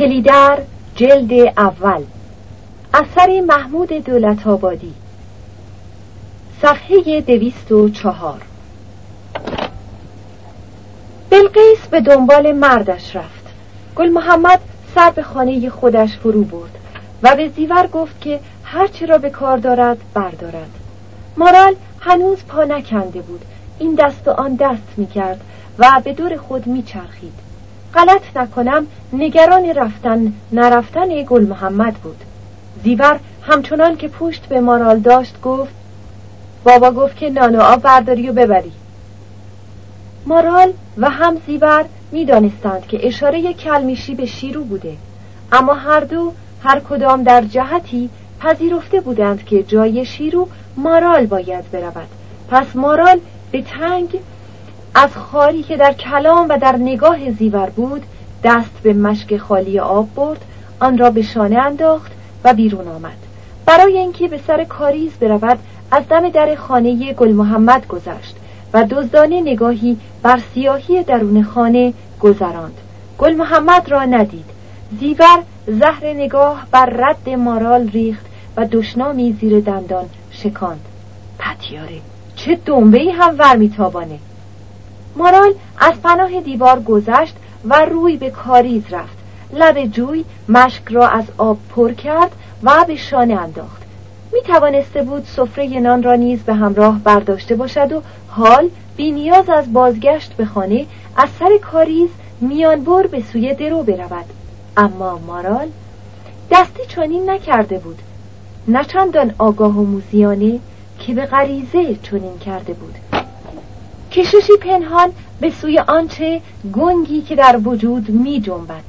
کلیدر جلد اول. اثر محمود دولت آبادی. صفحه دویست و چهار. بلقیس به دنبال مردش رفت. گل محمد سر به خانه خودش فرو برد و به زیور گفت که هرچی را به کار دارد بردارد. مارال هنوز پا نکنده بود. این دست و آن دست می کرد و به دور خود می چرخید غلط نکنم نگران رفتن نرفتن گل محمد بود. زیور همچنان که پشت به مارال داشت گفت بابا گفت که نان و آب برداری و ببری. مارال و هم زیور می‌دانستند که اشاره کلمیشی به شیرو بوده اما هر دو هر کدام در جهتی پذیرفته بودند که جای شیرو مارال باید برود. پس مارال به تنگ از خاری که در کلام و در نگاه زیور بود دست به مشک خالی آب برد آن را به شانه انداخت و بیرون آمد. برای اینکه به سر کاریز برود از دم در خانه گل محمد گذشت و دزدانه نگاهی بر سیاهی درون خانه گذراند. گل محمد را ندید. زیور زهر نگاه بر رد مارال ریخت و دشنامی زیر دندان شکاند. پتیاره چه دنبه هم ور میتابانه؟ مارال از پناه دیوار گذشت و روی به کاریز رفت. لب جوی مشک را از آب پر کرد و به شانه انداخت. می توانسته بود سفره نان را نیز به همراه برداشته باشد و حال بی نیاز از بازگشت به خانه از سر کاریز میانبر به سوی درو برود. اما مارال دستی چنین نکرده بود. نه چندان آگاه و موزیانه که به غریزه چنین کرده بود. کششی پنهان به سوی آنچه گنگی که در وجود می جنبد.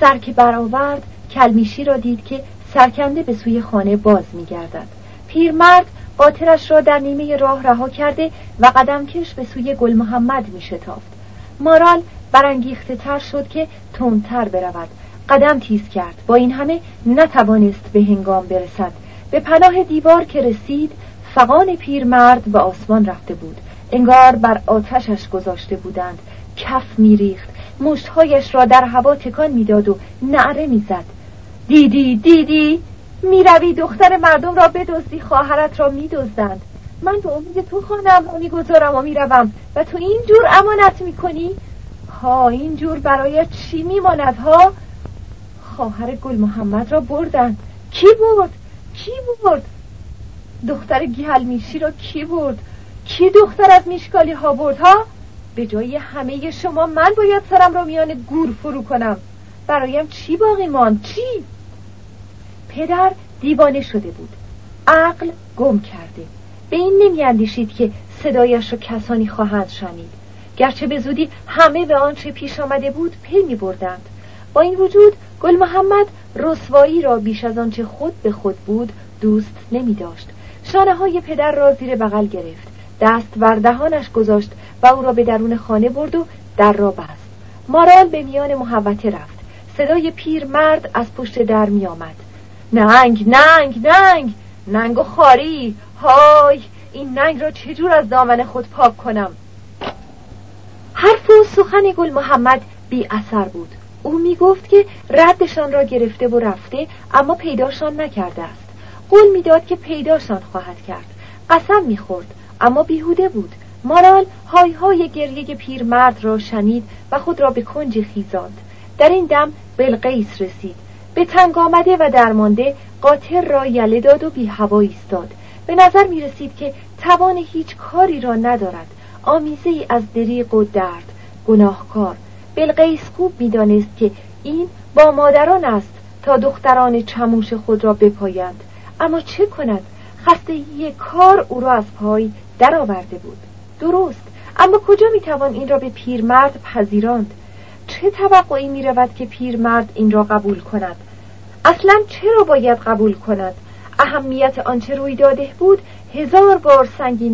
سر که برآورد کلمیشی را دید که سرکنده به سوی خانه باز می گردد. پیرمرد قاطرش را در نیمه راه رها کرده و قدم کش به سوی گل محمد می شتافت. مارال برانگیخته تر شد که تندتر برود. قدم تیز کرد. با این همه نتوانست به هنگام برسد. به پناه دیوار که رسید فقان پیرمرد به آسمان رفته بود. انگار بر آتشش گذاشته بودند. کف میریخت. مشتهایش را در هوا تکان می‌داد و نعره می‌زد. دیدی دیدی؟ می‌روی دختر مردم را بدزدی. خواهرت را میدزدند. من به امید تو خانم می‌گذارم و می‌روم. و تو اینجور امانت می‌کنی؟ ها اینجور برای چی میماند ها؟ خواهر گل محمد را بردند. کی برد؟ کی برد؟ دختر گیهلمیشی را کی برد؟ کی دختر از میشکالی ها برد ها به جای همه شما من باید سرم را میان گور فرو کنم. برایم چی باقی ماند؟ چی؟ پدر دیوانه شده بود. عقل گم کرده. به این نمیاندیشید که صدایش را کسانی خواهند شنید. گرچه به زودی همه به آنچه پیش آمده بود پی می بردند با این وجود گل محمد رسوایی را بیش از آنچه خود به خود بود دوست نمی داشت شانه های پدر را زیر بغل گرفت. دست بر دهانش گذاشت و او را به درون خانه برد و در را بست. مارال به میان محوته رفت. صدای پیر مرد از پشت در می آمد ننگ ننگ ننگ! ننگ و خاری! های! این ننگ را چجور از دامن خود پاک کنم؟ حرف و سخن گل محمد بی اثر بود. او می گفت که ردشان را گرفته و رفته اما پیداشان نکرده است. قول می‌داد که پیداشان خواهد کرد. قسم می‌خورد. اما بیهوده بود. مارال های های گریه پیرمرد را شنید و خود را به کنج خیزاند. در این دم بلقیس رسید. به تنگ آمده و درمانده قاطر را یله داد و بی هوا ایستاد. به نظر می رسید که توان هیچ کاری را ندارد. آمیزه ای از دریق و درد. گناهکار. بلقیس خوب می‌دانست که این با مادران است تا دختران چموش خود را بپایند. اما چه کند؟ خستگی کار او را از پای درآورده بود. درست. اما کجا می‌توان این را به پیرمرد پذیراند؟ چه توقعی می رود که پیرمرد این را قبول کند؟ اصلا چرا باید قبول کند؟ اهمیت آنچه روی داده بود هزار بار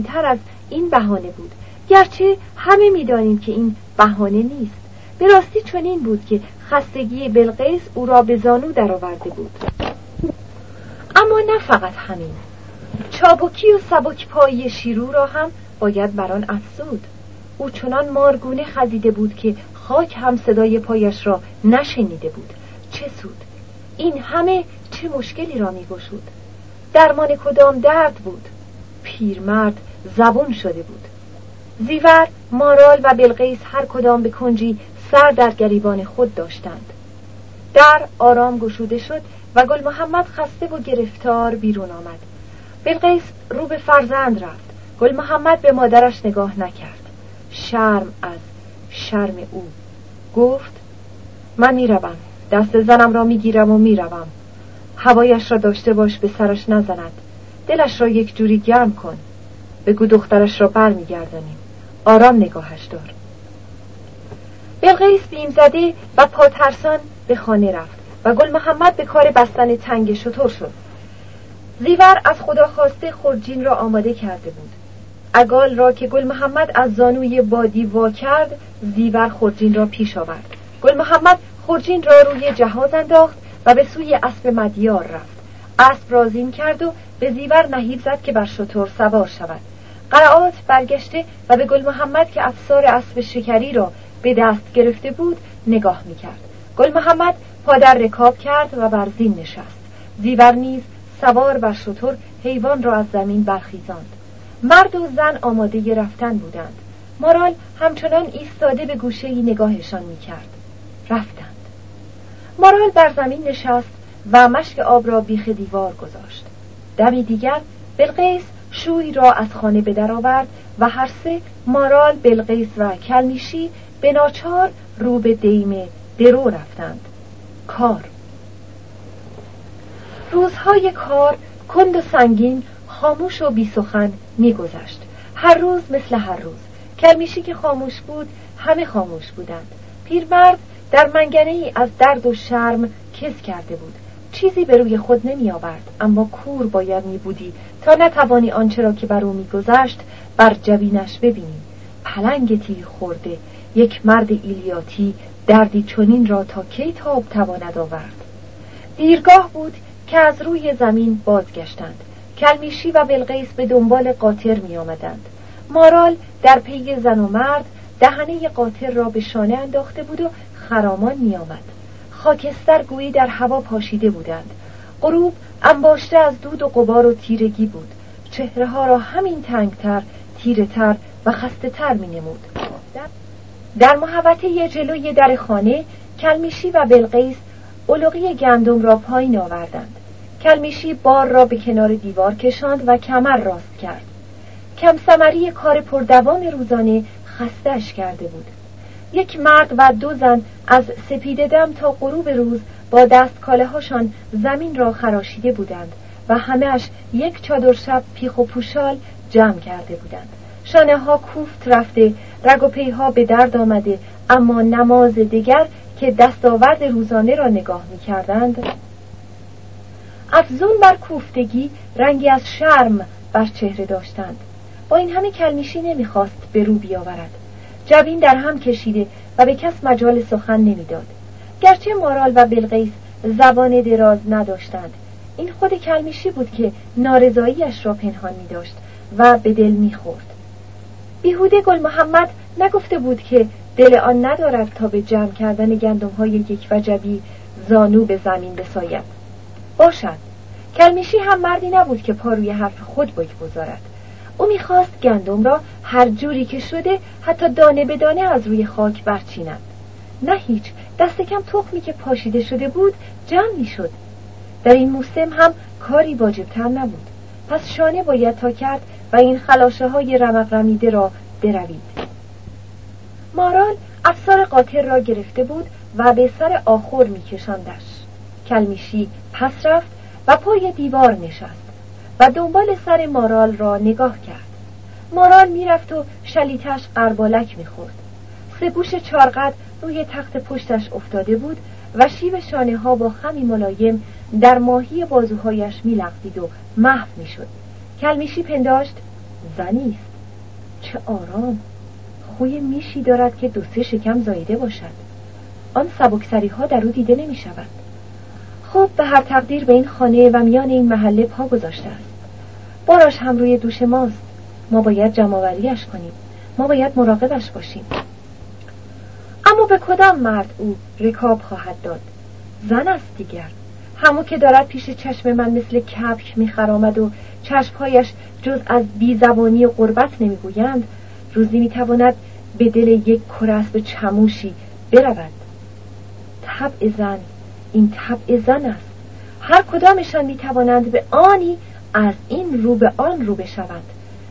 تر از این بهانه بود. گرچه همه می‌دانیم که این بهانه نیست. به راستی چنین بود که خستگی بلقیس او را به زانو درآورده بود. اما نه فقط همین. چابکی و سبک پایی شیرو را هم باید بران افزود. او چنان مارگونه خزیده بود که خاک هم صدای پایش را نشنیده بود. چه سود؟ این همه چه مشکلی را می گشود درمان کدام درد بود؟ پیرمرد زبون شده بود. زیور مارال و بلقیس هر کدام به کنجی سر در گریبان خود داشتند. در آرام گشوده شد و گل محمد خسته و گرفتار بیرون آمد. بلقیس رو به فرزند رفت. گل محمد به مادرش نگاه نکرد. شرم از شرم او. گفت من می‌روم. دست زنم را می‌گیرم و می‌روم. هوایش را داشته باش به سرش نزند. دلش را یک جوری گرم کن. بگو دخترش را برمیگردانیم. آرام نگاهش دار. بلقیس بیم زده و پاترسان به خانه رفت و گل محمد به کار بستن تنگ شطور شد. زیور از خدا خواسته خورجین را آماده کرده بود. اگال را که گل محمد از زانوی بادی وا کرد زیور خورجین را پیش آورد. گل محمد خورجین را روی جهاز انداخت و به سوی اسب مدیار رفت. اسب رازیم کرد و به زیور نهیب زد که بر شطور سوار شود. قرعات برگشته و به گل محمد که افسار اسب شکری را به دست گرفته بود نگاه می‌کرد. گل محمد پادر رکاب کرد و بر زین نشست. زیور نیز سوار بر شطور حیوان را از زمین برخیزاند. مرد و زن آماده رفتن بودند. مارال همچنان ایستاده به گوشه ای نگاهشان می‌کرد. رفتند. مارال بر زمین نشست و مشک آب را بیخ دیوار گذاشت. دمی دیگر بلقیس شوی را از خانه به در آورد و هر سه مارال بلقیس و کلمیشی به ناچار رو به دیم درو رفتند. کار روزهای کار کند و سنگین خاموش و بی سخن میگذشت. هر روز مثل هر روز. کلمیشی که خاموش بود همه خاموش بودند. پیرمرد در منگنه ای از درد و شرم کس کرده بود. چیزی به روی خود نمی آورد اما کور باید می بودی تا نتوانی آنچه را که بر او میگذشت بر جبینش ببینی. پلنگ تیر خورده یک مرد ایلیاتی دردی چنین را تا کی تاب تواند آورد؟ دیرگاه بود که از روی زمین بازگشتند. کلمیشی و بلقیس به دنبال قاطر می آمدند. مارال در پی زن و مرد دهنه قاطر را به شانه انداخته بود و خرامان می آمد. خاکستر گویی در هوا پاشیده بودند. غروب انباشته از دود و قبار و تیرگی بود. چهره ها را همین تنگتر تیرهتر و خسته تر می نمود در محوطه جلوی در خانه کلمیشی و بلقیس علقی گندم را پایین آوردند. کلمیشی بار را به کنار دیوار کشاند و کمر راست کرد. کم سمری کار پردوام روزانه خستش کرده بود. یک مرد و دو زن از سپید دم تا غروب روز با دست کاله هاشان زمین را خراشیده بودند و همهش یک چادر شب پیخ و پوشال جمع کرده بودند. شانه ها کوفت رفته رگ و پیها به درد آمده اما نماز دیگر که دستاورد روزانه را نگاه می کردند افزون بر کوفتگی رنگی از شرم بر چهره داشتند. با این همه کلمیشی نمی‌خواست به رو بیاورد. جبین در هم کشیده و به کس مجال سخن نمی‌داد. گرچه مارال و بلقیس زبان دراز نداشتند. این خود کلمیشی بود که نارضاییش را پنهان می داشت و به دل می خورد. بیهوده گل محمد نگفته بود که دل آن ندارد تا به جمع کردن گندم های یک وجبی زانو به زمین بساید. باشد. کلمیشی هم مردی نبود که پا روی حرف خود بگذارد. او می‌خواست گندم را هر جوری که شده حتی دانه به دانه از روی خاک برچیند. نه هیچ دست کم تخمی که پاشیده شده بود جمع می‌شد. در این موسم هم کاری واجبتر نبود. پس شانه باید تا کرد و این خلاشه های رمق رمیده را بروید. مارال افسار قاطر را گرفته بود و به سر آخر میکشاندش. کلمیشی پس رفت و پای دیوار نشست و دنبال سر مارال را نگاه کرد. مارال می‌رفت و شلیتش قربالک می‌خورد. سه چارقد روی تخت پشتش افتاده بود و شیب شانه ها با خمی ملایم در ماهی بازوهایش میلغزید و محو می‌شد. کلمیشی پنداشت زنیست چه آرام! خوی میشی دارد که دو سه شکم زایده باشد. آن سبکسری ها در او دیده نمی شود خب به هر تقدیر به این خانه و میان این محله پا گذاشته است باراش هم روی دوش ماست. ما باید جمعوریش کنیم. ما باید مراقبش باشیم. اما به کدام مرد او رکاب خواهد داد؟ زن است دیگر. همو که دارد پیش چشم من مثل کپک میخرامد و چشمهایش جز از بیزبانی و قربت نمی‌گویند روزی می‌تواند به دل یک به چموشی برود. طبع زن این طبع زن است. هر کدامشان می‌توانند به آنی از این رو به آن رو بشوند.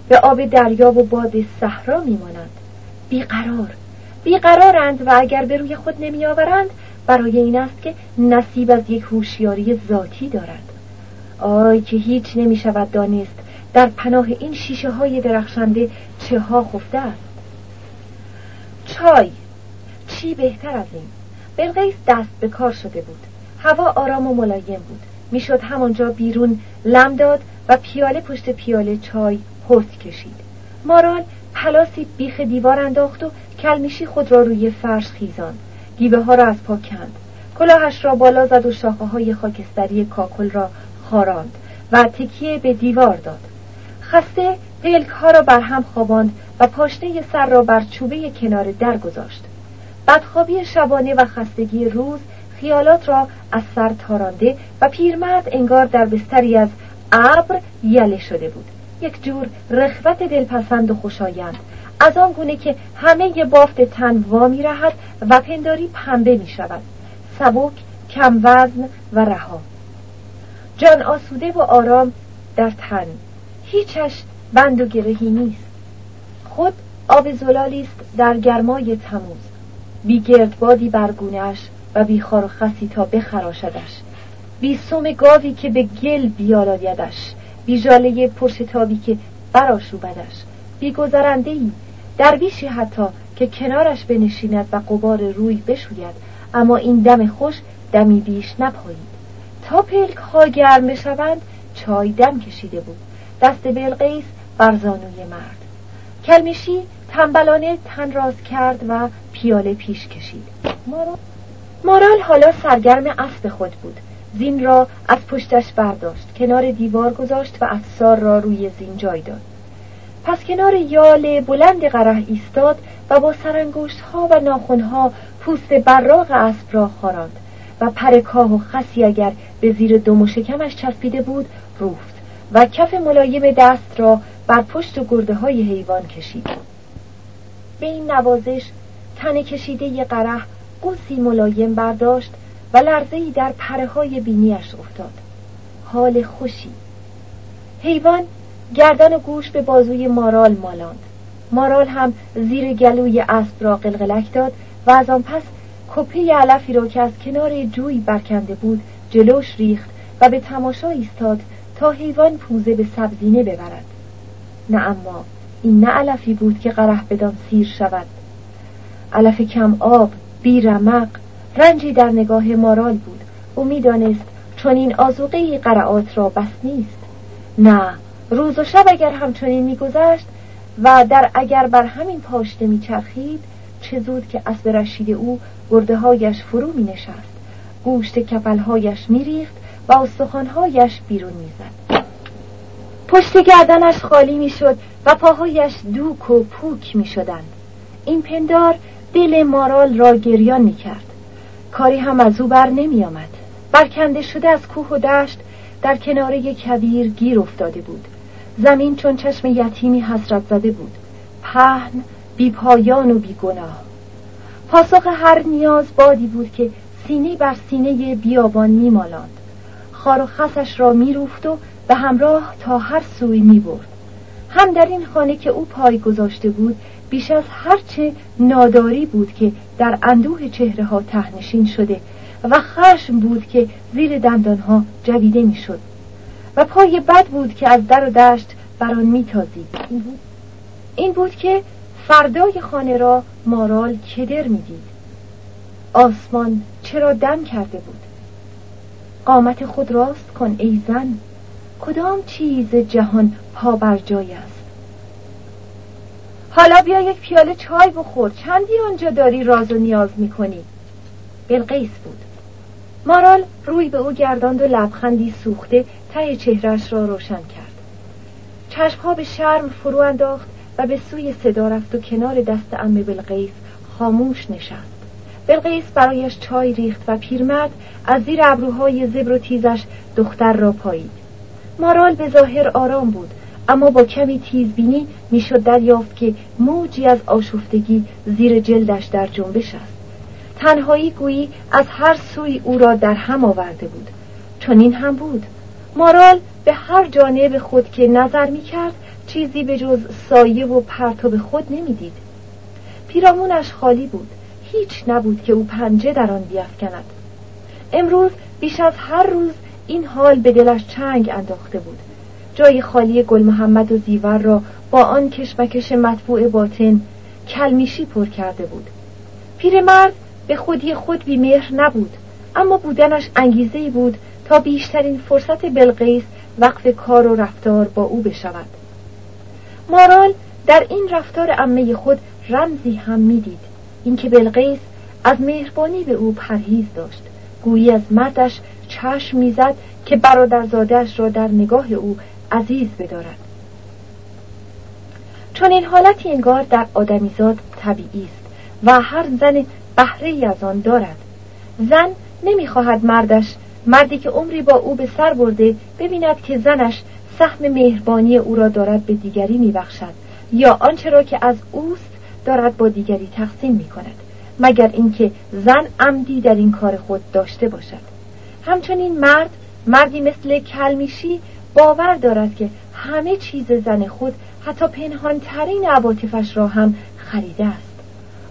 به آب دریا و باد صحرا میمانند. بیقرار. بیقرارند و اگر به روی خود نمیآورند برای این است که نصیب از یک هوشیاری ذاتی دارد. آی که هیچ نمی شود دانست در پناه این شیشه های درخشنده چه ها خفته است. چای. چی بهتر از این؟ بلقیس دست به کار شده بود. هوا آرام و ملایم بود. می‌شد همانجا بیرون لم داد و پیاله پشت پیاله چای هست کشید. مارال پلاسی بیخ دیوار انداخت و کلمیشی خود را روی فرش خیزان. گیوه ها را از پا کند. کلاهش را بالا زد و شاخه های خاکستری کاکل را خاراند و تکیه به دیوار داد. خسته پلک ها را بر هم خواباند و پاشنه سر را بر چوبه کنار در گذاشت بدخوابی شبانه و خستگی روز خیالات را از سر تارانده و پیرمرد انگار در بستری از ابر یله شده بود. یک جور رخوت دلپسند و خوشایند. از آن گونه که همه بافت تن وا می و پنداری پنبه می شود سبک کم وزن و رها. جان آسوده و آرام در تن. هیچش بند و گرهی نیست. خود آب زلالی است در گرمای تموز. بی گردبادی برگونهش و بی خار و خسی تا بخراشدش. بی سوم گاوی که به گل بیالایدش بی جاله پرشتابی که براشوبدش بی گذرنده ای درویشی حتی که کنارش بنشیند و قبار روی بشوید. اما این دم خوش دمی بیش نپایید. تا پلک ها گرم بشوند چای دم کشیده بود. دست بلقیس بر زانوی مرد. کلمیشی تنبلانه تن راز کرد و پیاله پیش کشید. مارال حالا سرگرم اسب خود بود. زین را از پشتش برداشت کنار دیوار گذاشت و افسار را روی زین جای داد. پس کنار یال بلند قره ایستاد و با سرانگشت ها و ناخن ها پوست براغ اسب را خاراند و پر کاه و خسی اگر به زیر دم و شکمش چسبیده بود روفت و کف ملایم دست را بر پشت و گرده های حیوان کشید. به این نوازش تن کشیده ی قره قوسی ملایم برداشت و لرزهی در پره های بینیش افتاد. حال خوشی. حیوان گردن و گوش به بازوی مارال مالاند. مارال هم زیر گلوی اسب را قلقلک داد و از آن پس کپه علفی را که از کنار جوی برکنده بود جلوش ریخت و به تماشا ایستاد تا حیوان پوزه به سبزینه ببرد. نه اما این نه علفی بود که قره بدان سیر شود. علف کم آب بی رمق رنجی در نگاه مارال بود او می‌دانست چون این آزوقه قرعات را بس نیست نه روز و شب اگر همچنین میگذشت و در اگر بر همین پاشته میچرخید چه زود که اسب رشید او گرده هایش فرو می نشست گوشت کپلهایش می ریخت و استخوانهایش بیرون می‌زد. پشت گردنش خالی می‌شد و پاهایش دوک و پوک می شدند. این پندار دل مارال را گریان می کرد. کاری هم از او بر نمی آمد. برکنده شده از کوه و دشت در کناره کبیر گیر افتاده بود. زمین چون چشم یتیمی حسرت زده بود. پهن بی پایان و بی گناه. پاسخ هر نیاز بادی بود که سینه بر سینه بیابان میمالاند خار و خسش را میروفت و به همراه تا هر سوی می‌برد هم در این خانه که او پای گذاشته بود بیش از هرچه ناداری بود که در اندوه چهره ها تهنشین شده و خشم بود که زیر دندانها جویده می‌شد. و پای بد بود که از در و دشت بر آن میتازید. این بود که فردای خانه را مارال کدر می‌دید. آسمان چرا دم کرده بود؟ قامت خود راست کن ای زن. کدام چیز جهان پا بر جای است. حالا بیا یک پیاله چای بخور. چندی آنجا داری راز و نیاز می‌کنی؟ بلقیس بود. مارال روی به او گرداند و لبخندی سوخته ته چهرش را روشن کرد. چشمها به شرم فرو انداخت و به سوی صدا رفت و کنار دست ام بلقیس خاموش نشست. بلقیس برایش چای ریخت و پیرمرد از زیر ابروهای زبر و تیزش دختر را پایید. مارال به ظاهر آرام بود. اما با کمی تیزبینی می‌شد دریافت که موجی از آشفتگی زیر جلدش در جنبش است. تنهایی گویی از هر سوی او را در هم آورده بود. چون این هم بود. مارال به هر جانب خود که نظر می کرد چیزی به جز سایه و پرتاب خود نمی‌دید. پیرامونش خالی بود. هیچ نبود که او پنجه در آن بیافکند. امروز بیش از هر روز این حال به دلش چنگ انداخته بود. جای خالی گل محمد و زیور را با آن کشمکش مطبوع باطن کلمیشی پر کرده بود. پیرمرد به خودی خود بیمهر نبود اما بودنش انگیزه بود تا بیشترین فرصت بلقیس وقف کار و رفتار با او بشود. مارال در این رفتار عمه خود رمزی هم می‌دید اینکه بلقیس از مهربانی به او پرهیز داشت. گویی از مردش چشم می‌زد که برادرزادهاش را در نگاه او عزیز بدارد. چون این حالتی انگار در آدمیزاد طبیعی است و هر زن بهره از آن دارد زن نمی‌خواهد مردش مردی که عمری با او به سر برده ببیند که زنش سهم مهربانی او را دارد به دیگری میبخشد یا آنچه را که از اوست دارد با دیگری تقسیم می کند مگر اینکه زن عمدی در این کار خود داشته باشد. همچنین مرد مردی مثل کلمیشی باور دارد که همه چیز زن خود حتی پنهانترین عواطفش را هم خریده است.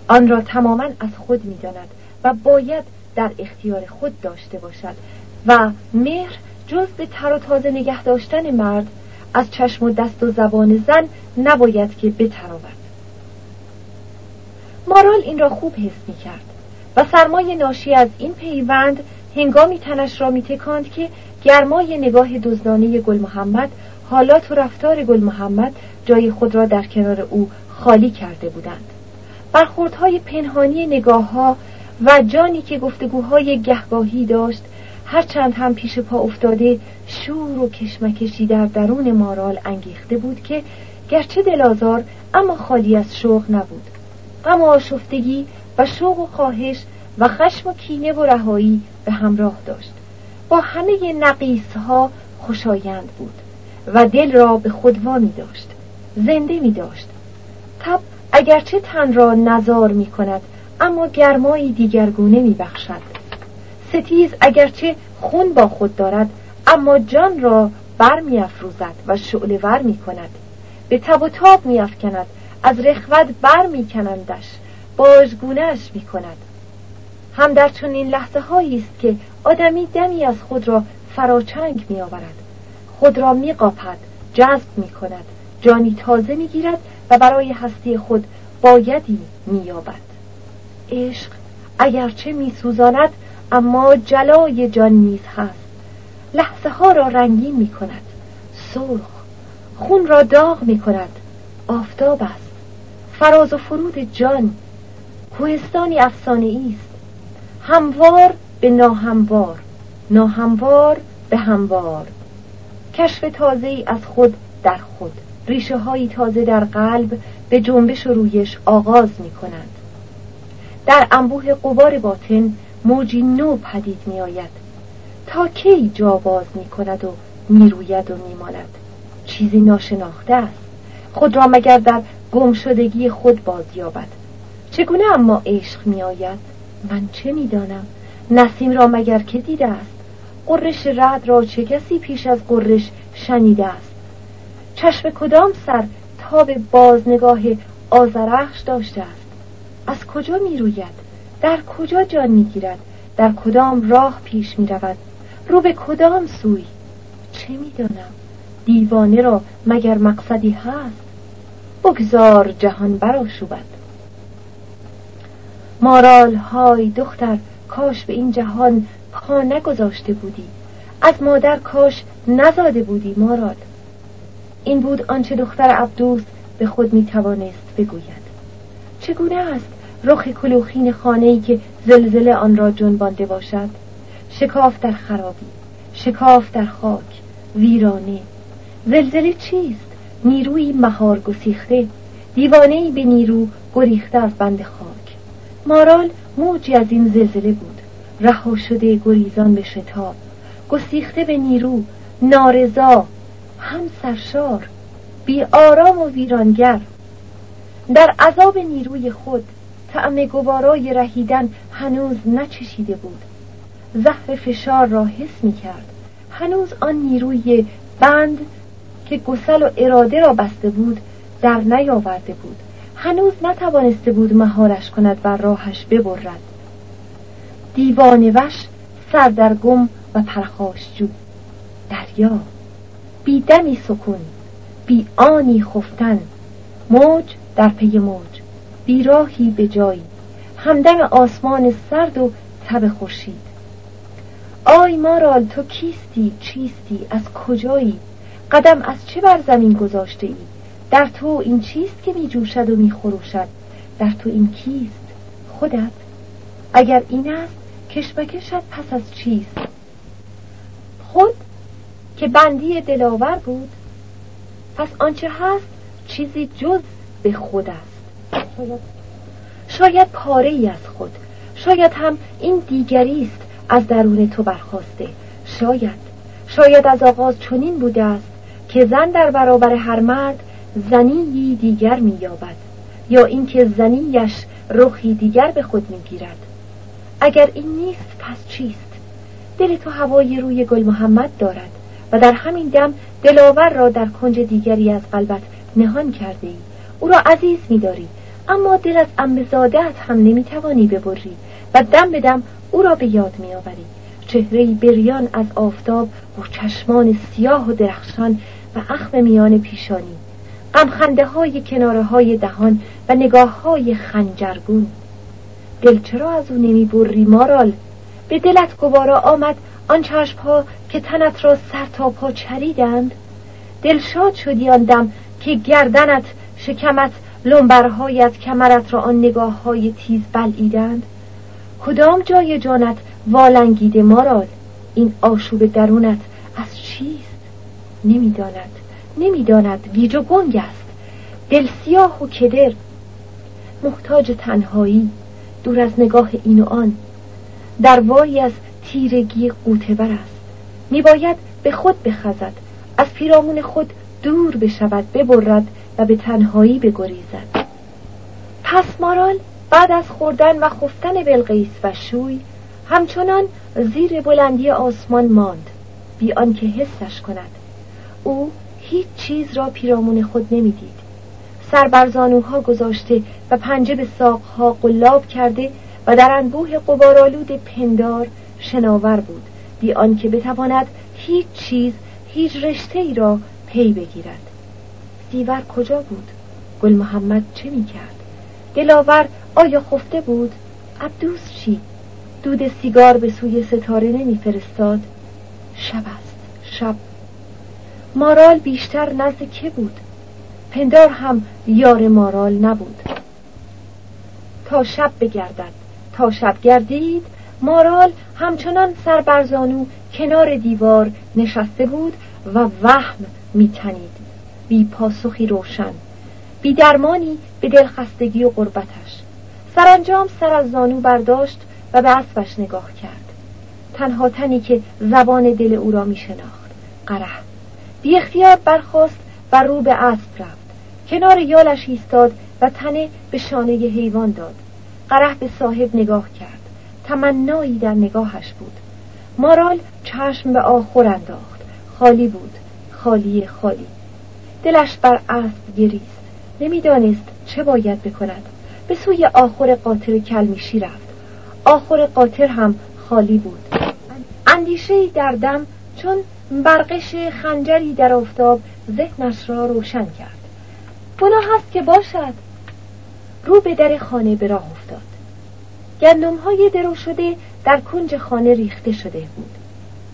آن را تماما از خود می‌داند و باید در اختیار خود داشته باشد و مهر جز به تر و تازه نگه داشتن مرد از چشم و دست و زبان زن نباید که بتراود مارال این را خوب حس می کرد و سرمای ناشی از این پیوند هنگامی تنش را می تکاند که گرمای نگاه دزدانه گل محمد حالات و رفتار گل محمد جای خود را در کنار او خالی کرده بودند. برخوردهای پنهانی نگاه ها و جانی که گفتگوهای گهگاهی داشت هرچند هم پیش پا افتاده شور و کشمکشی در درون مارال انگیخته بود که گرچه دلازار اما خالی از شوق نبود. غم و آشفتگی و شوق و خواهش و خشم و کینه و رهایی به همراه داشت. با همه نقیص ها خوشایند بود و دل را به خود می داشت زنده می داشت. تب اگرچه تن را نزار می کند اما گرمایی دیگرگونه می بخشد. ستیز اگرچه خون با خود دارد اما جان را بر می افروزد و شعله ور می کند. به تب و تاب می افکند از رخوت بر می کنندش باژگونهش می کند. هم در چنین لحظه هایی است که آدمی دمی از خود را فراچنگ می آورد خود را می قاپد جذب می کند جانی تازه می گیرد و برای هستی خود بایدی می یابد عشق اگرچه می سوزاند اما جلای جان نیز هست. لحظه ها را رنگین می کند سرخ خون را داغ می کند آفتاب است. فراز و فرود جان کوهستانی افسانه است. هموار به ناهموار ناهموار به هموار. کشف تازه ای از خود در خود ریشه های تازه در قلب به جنبش و رویش آغاز می کنند در انبوه قبار باطن موجی نو پدید می آید تا کی جا باز می کند و می روید و می ماند چیزی ناشناخته است. خود را مگر در گمشدگی خود باز یابد چگونه اما عشق می آید من چه می دانم نسیم را مگر که دیده است؟ قرش رد را چه کسی پیش از قرش شنیده است؟ چشم کدام سر تاب بازنگاه آزرخش داشته است؟ از کجا می روید در کجا جان می گیرد در کدام راه پیش می رود رو به کدام سوی؟ چه می دانم دیوانه را مگر مقصدی هست؟ بگذار جهان براشوبد مارال های دختر کاش به این جهان پا نگذاشته بودی. از مادر کاش نزاده بودی مارال. این بود آنچه دختر عبدوس به خود می توانست بگوید. چگونه است رخ کلوخین خانه‌ای که زلزله آن را جنبانده باشد؟ شکاف در خرابی شکاف در خاک ویرانه. زلزله چیست؟ نیروی مهار گسیخته. دیوانهای به نیرو گریخته از بند خاک. مارال موجی از این زلزله بود. رها شده گریزان به شتاب گسیخته به نیرو نارضا هم سرشار بی آرام و ویرانگر. در عذاب نیروی خود طعم گوارای رهیدن هنوز نچشیده بود. زهر فشار را حس می کرد. هنوز آن نیروی بند که گسل و اراده را بسته بود در نیاورده بود. هنوز نتوانسته بود مهارش کند و راهش ببرد. دیوانوش سردرگم و پرخاشجو دریا بی دمی سکون بی آنی خفتن. موج در پی موج بیراهی به جایی همدم آسمان سرد و تب خورشید. آی مارال تو کیستی چیستی؟ از کجایی؟ قدم از چه بر زمین گذاشته ای در تو این چیست که می جوشد و می خروشد در تو این کیست؟ خودت؟ اگر این است کشمکشت پس از چیست؟ خود که بندی دلاور بود پس آنچه هست چیزی جز به خود است. شاید پاره ای از خود شاید هم این دیگری است از درون تو برخواسته. شاید شاید از آغاز چنین بوده است که زن در برابر هر مرد زنی دیگر مییابد یا اینکه زنیش رخی دیگر به خود می‌گیرد. اگر این نیست پس چیست؟ دل تو هوای روی گل محمد دارد و در همین دم دلاور را در کنج دیگری از قلبت نهان کرده ای او را عزیز میداری اما دل از امزادت هم نمی‌توانی ببری و دم به دم او را به یاد میآوری. چهره بریان از آفتاب با چشمان سیاه و درخشان و اخم میان پیشانی. غمخنده های کناره های دهان و نگاه های خنجرگون. دل چرا از او نمی بری مارال به دلت گوارا آمد آن چشم ها که تنت را سر تا پا چریدند؟ دلشاد شدی آن دم که گردنت شکمت لنبرهایت کمرت را آن نگاه های تیز بلعیدند؟ کدام جای جانت والنگیده مارال؟ این آشوب درونت از چیست؟ نمی‌داند. نمی‌داند گیج و گنگ است. دل سیاه و کدر. محتاج تنهایی. دور از نگاه این و آن. در وایی از تیرگی قوتور است. میباید به خود بخزد. از پیرامون خود دور بشود ببرد و به تنهایی بگریزد. پس مارال بعد از خوردن و خفتن بلقیس و شوی همچنان زیر بلندی آسمان ماند. بی آنکه حسش کند. او هیچ چیز را پیرامون خود نمی‌دید. سر بر زانوها گذاشته و پنجه به ساقها قلاب کرده و در انبوه قبارالود پندار شناور بود بی آنکه بتواند هیچ چیز هیچ رشته ای را پی بگیرد. دیور کجا بود؟ گل محمد چه می‌کرد؟ دلاور آیا خفته بود؟ عبدوس چی؟ دود سیگار به سوی ستاره نمیفرستاد. شب است. شب مارال بیشتر نزد که بود؟ پندار هم یار مارال نبود. تا شب بگردد. تا شب گردید مارال همچنان سر برزانو کنار دیوار نشسته بود و وهم میتنید. بی پاسخی روشن. بی درمانی به دلخستگی و قربتش سرانجام سر از زانو برداشت و به اسبش نگاه کرد. تنها تنی که زبان دل او را می شناخت قره. بی اختیار برخواست و رو به اسب رفت. کنار یالش ایستاد و تنه به شانه حیوان داد. قره به صاحب نگاه کرد. تمنایی در نگاهش بود. مارال چشم به آخر انداخت. خالی بود. خالی خالی. دلش بر اسب گریست. نمی‌دانست چه باید بکند. به سوی آخر قاطر کلمیشی رفت. آخر قاطر هم خالی بود. اندیشه در دم چون برقش خنجری در آفتاب ذهنش را روشن کرد. گناه هست که باشد. رو به در خانه به راه افتاد. گندم های درو شده در کنج خانه ریخته شده بود.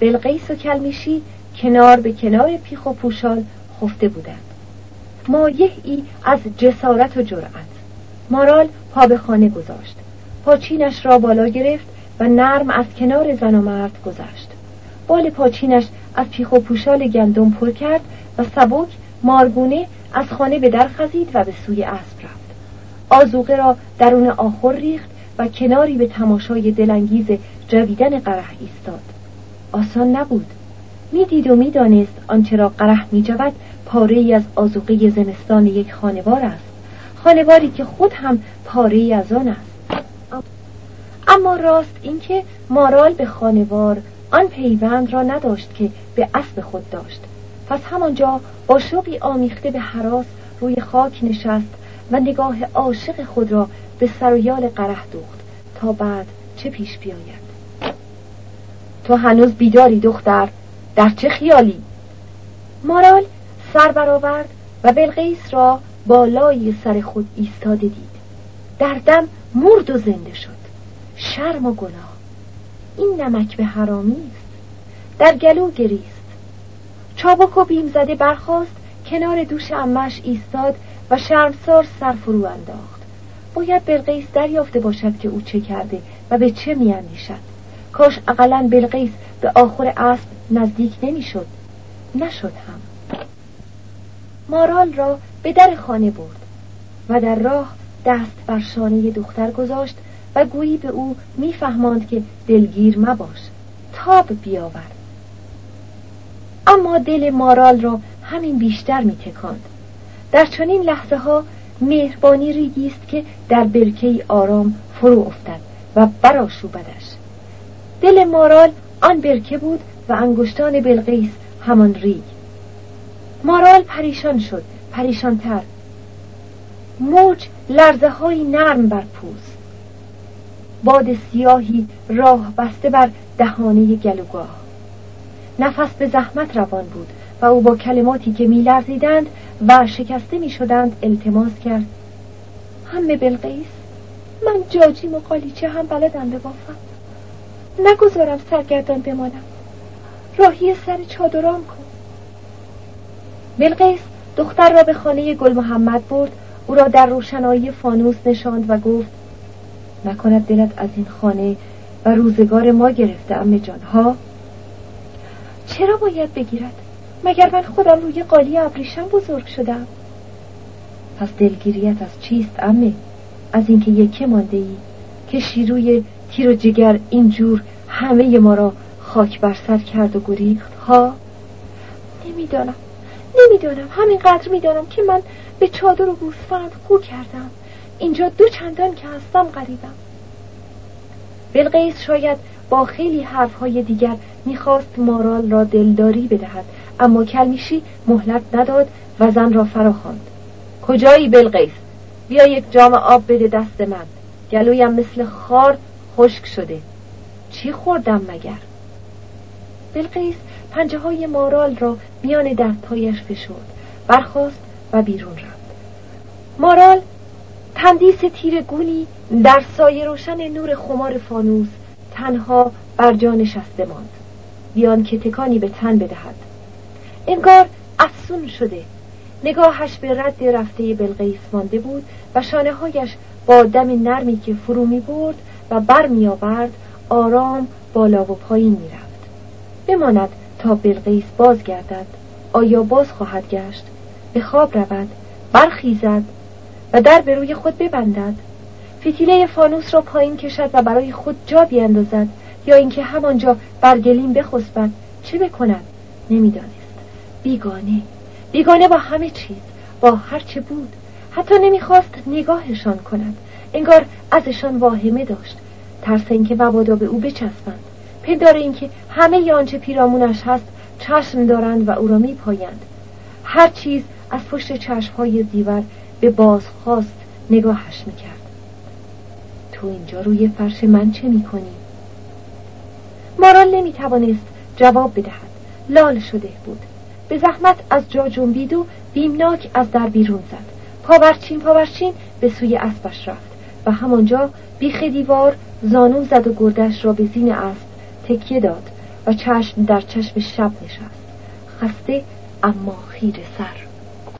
بلقیس و کلمیشی کنار به کنار پیخ و پوشال خفته بودند. مایه ای از جسارت و جرأت. مارال پا به خانه گذاشت. پاچینش را بالا گرفت و نرم از کنار زن و مرد گذشت. بال پاچینش از پیخ و پوشال گندم پر کرد و سبک مارگونه از خانه به در خزید و به سوی اسب رفت. آزوقه را درون آخر ریخت و کناری به تماشای دلانگیز جویدن قره ایستاد. آسان نبود. می‌دید و می‌دانست آنچه را قره میجود پاره ای از آزوقه زمستان یک خانوار است. خانواری که خود هم پاره ای از آن است. اما راست اینکه مارال به خانوار آن پیوند را نداشت که به اسب خود داشت. پس همانجا با شوقی آمیخته به حراس روی خاک نشست و نگاه عاشق خود را به سرویال قره دوخت تا بعد چه پیش بیاید؟ تو هنوز بیداری دختر در چه خیالی؟ مارال سر برآورد و بلقیس را بالای سر خود ایستاده دید. در دم مرد و زنده شد. شرم و گناه. این نمک به حرامی است. در گلو گریست. چابک و بیم زده برخاست کنار دوش امش ایستاد و شرمسار سر فرو انداخت. باید بلقیس دریافته باشد که او چه کرده و به چه میاندیشد کاش اقلا بلقیس به آخر اسب نزدیک نمی‌شد نشد هم. مارال را به در خانه برد و در راه دست بر شانه دختر گذاشت و گویی به او میفهماند که دلگیر مباش تاب بیاور. اما دل مارال را همین بیشتر میتکاند. در چنین لحظه ها مهربانی ریگی است که در برکه آرام فرو افتد و براشوبدش دل مارال آن برکه بود و انگشتان بلقیس همان ریگ. مارال پریشان شد پریشانتر. موج لرزه های نرم بر پوست باد سیاهی راه بسته بر دهانه گلوگاه. نفس به زحمت روان بود و او با کلماتی که میلرزیدند و شکسته می‌شدند التماس کرد. همه بلقیس من جاجیم و قالیچه هم بلدم ببافم. نگذارم سرگردان بمانم. راهی سر چادرام کن. بلقیس دختر را به خانه گل محمد برد او را در روشنایی فانوس نشاند و گفت نکند دلت از این خانه و روزگار ما گرفته ام جان ها چرا باید بگیرد؟ مگر من خودم روی قالی ابریشم بزرگ شدم؟ پس دلگیریت از چیست امه؟ از اینکه یکه مانده ای که شیروی تیر و جگر اینجور همه ما را خاک بر سر کرد و گریخت ها؟ نمی‌دانم نمی‌دانم. همینقدر می‌دانم که من به چادر و گوسفند خو کردم. اینجا دو چندان که هستم غریبم بلقیس شاید با خیلی حرفهای دیگر می‌خواست مارال را دلداری بدهد اما کلمیشی مهلت نداد و زن را فراخواند. کجایی بلقیس؟ بیا یک جام آب بده دست من. گلویم مثل خار خشک شده. چی خوردم مگر؟ بلقیس پنجه های مارال را میان دستهایش فشرد برخاست و بیرون رفت. مارال تندیس تیر گونی در سایه روشن نور خمار فانوس تنها بر جا نشسته ماند. بیان که تکانی به تن بدهد. انگار افسون شده. نگاهش به رد رفته بلقیس مانده بود و شانه هایش با دم نرمی که فرو می برد و بر می آورد آرام بالا و پایین می رفت. بماند تا بلقیس بازگردد. آیا باز خواهد گشت؟ به خواب رود برخیزد و در به روی خود ببندد. فتیله فانوس را پایین کشد و برای خود جا بیاندازد یا اینکه همانجا برگلیم بخسبد. چه بکند؟ نمی‌دانست. بیگانه. بیگانه با همه چیز. با هر چه بود. حتی نمی‌خواست نگاهشان کند. انگار ازشان واهمه داشت. ترس اینکه مبادا به او بچسبند. پندار اینکه همه آنچه پیرامونش هست چشم دارند و او را میپایند. هر چیز از پشت چشمهای زیور به بازخواست نگاهش می‌کرد. تو اینجا روی فرش من چه می‌کنی؟ مارال نمی‌توانست جواب بدهد. لال شده بود. به زحمت از جا جنبید و بیمناک از در بیرون زد. پاورچین پاورچین به سوی اسبش رفت و همانجا بیخ دیوار زانو زد و گردش را به زین اسب تکیه داد و چشم در چشم شب نشست. خسته اما خیر سر.